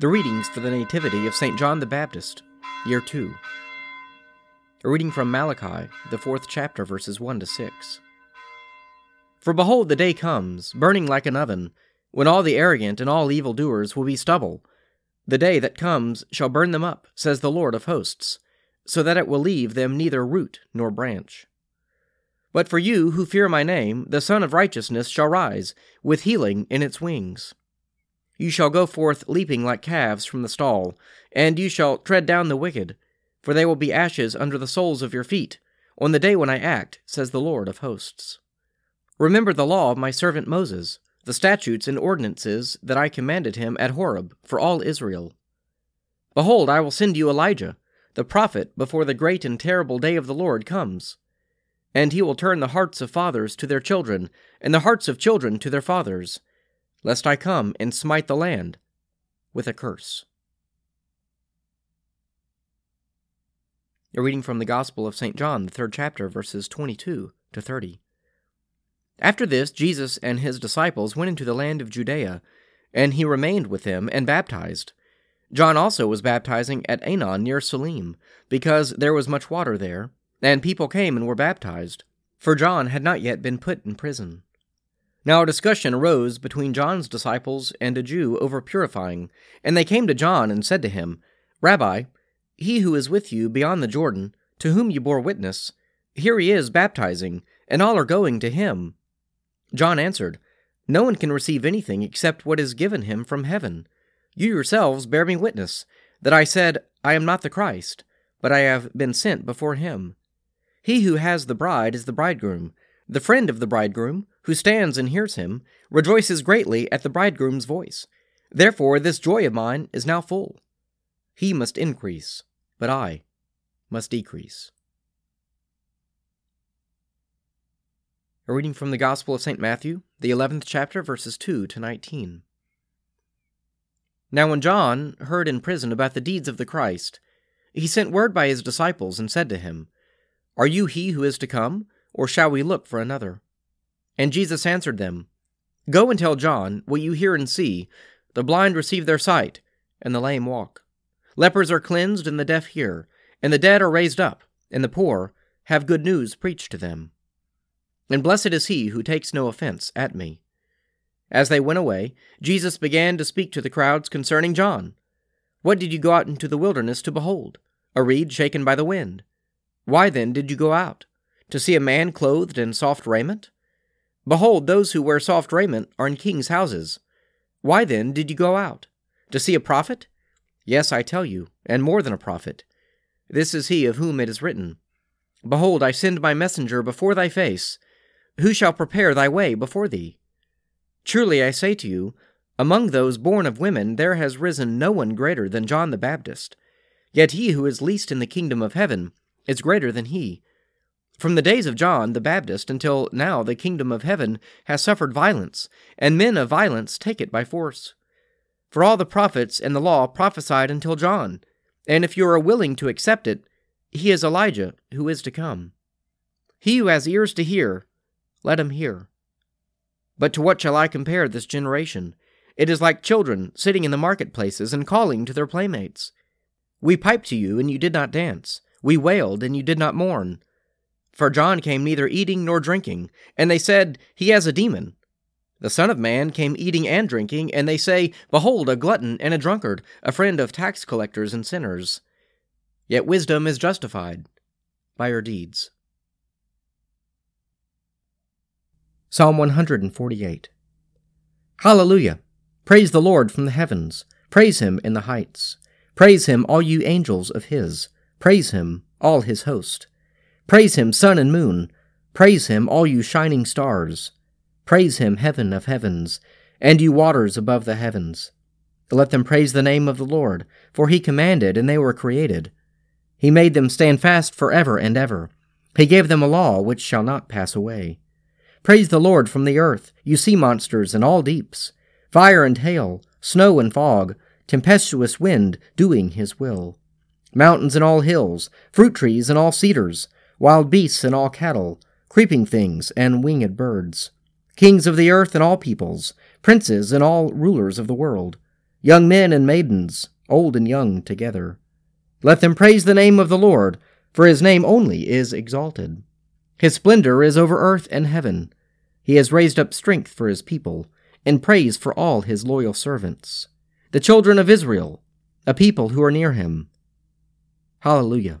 The readings for the Nativity of St. John the Baptist, Year 2. A reading from Malachi, the fourth chapter, verses 1 to 6. For behold, the day comes, burning like an oven, when all the arrogant and all evildoers will be stubble. The day that comes shall burn them up, says the Lord of hosts, so that it will leave them neither root nor branch. But for you who fear my name, the Sun of Righteousness shall rise, with healing in its wings. You shall go forth leaping like calves from the stall, and you shall tread down the wicked, for they will be ashes under the soles of your feet, on the day when I act, says the Lord of hosts. Remember the law of my servant Moses, the statutes and ordinances that I commanded him at Horeb for all Israel. Behold, I will send you Elijah, the prophet, before the great and terrible day of the Lord comes. And he will turn the hearts of fathers to their children, and the hearts of children to their fathers lest I come and smite the land with a curse. A reading from the Gospel of St. John, the third chapter, verses 22 to 30. After this, Jesus and his disciples went into the land of Judea, and he remained with them and baptized. John also was baptizing at Aenon near Salim, because there was much water there, and people came and were baptized, for John had not yet been put in prison. Now a discussion arose between John's disciples and a Jew over purifying, and they came to John and said to him, Rabbi, he who is with you beyond the Jordan, to whom you bore witness, here he is baptizing, and all are going to him. John answered, No one can receive anything except what is given him from heaven. You yourselves bear me witness, that I said, I am not the Christ, but I have been sent before him. He who has the bride is the bridegroom. The friend of the bridegroom, who stands and hears him, rejoices greatly at the bridegroom's voice. Therefore, this joy of mine is now full. He must increase, but I must decrease. A reading from the Gospel of St. Matthew, the 11th chapter, verses 2 to 19. Now, when John heard in prison about the deeds of the Christ, he sent word by his disciples and said to him, Are you he who is to come, or shall we look for another? And Jesus answered them, Go and tell John what you hear and see. The blind receive their sight, and the lame walk. Lepers are cleansed, and the deaf hear, and the dead are raised up, and the poor have good news preached to them. And blessed is he who takes no offense at me. As they went away, Jesus began to speak to the crowds concerning John. What did you go out into the wilderness to behold? A reed shaken by the wind. Why then did you go out? To see a man clothed in soft raiment? Behold, those who wear soft raiment are in kings' houses. Why then did you go out? To see a prophet? Yes, I tell you, and more than a prophet. This is he of whom it is written Behold, I send my messenger before thy face. Who shall prepare thy way before thee? Truly I say to you, among those born of women there has risen no one greater than John the Baptist. Yet he who is least in the kingdom of heaven is greater than he. From the days of John the Baptist until now, the kingdom of heaven has suffered violence, and men of violence take it by force. For all the prophets and the law prophesied until John, and if you are willing to accept it, he is Elijah who is to come. He who has ears to hear, let him hear. But to what shall I compare this generation? It is like children sitting in the marketplaces and calling to their playmates. We piped to you, and you did not dance. We wailed, and you did not mourn. For John came neither eating nor drinking, and they said, He has a demon. The Son of Man came eating and drinking, and they say, Behold, a glutton and a drunkard, a friend of tax collectors and sinners. Yet wisdom is justified by her deeds. Psalm 148 Hallelujah! Praise the Lord from the heavens. Praise him in the heights. Praise him, all you angels of his. Praise him, all his host. Praise him, sun and moon. Praise him, all you shining stars. Praise him, heaven of heavens, and you waters above the heavens. Let them praise the name of the Lord, for he commanded, and they were created. He made them stand fast forever and ever. He gave them a law which shall not pass away. Praise the Lord from the earth, you sea monsters and all deeps, fire and hail, snow and fog, tempestuous wind doing his will. Mountains and all hills, fruit trees and all cedars, wild beasts and all cattle, creeping things and winged birds, kings of the earth and all peoples, princes and all rulers of the world. young men and maidens, old and young together. Let them praise the name of the Lord, for his name only is exalted. His splendor is over earth and heaven. He has raised up strength for his people, and praise for all his loyal servants, the children of Israel, a people who are near him. Hallelujah.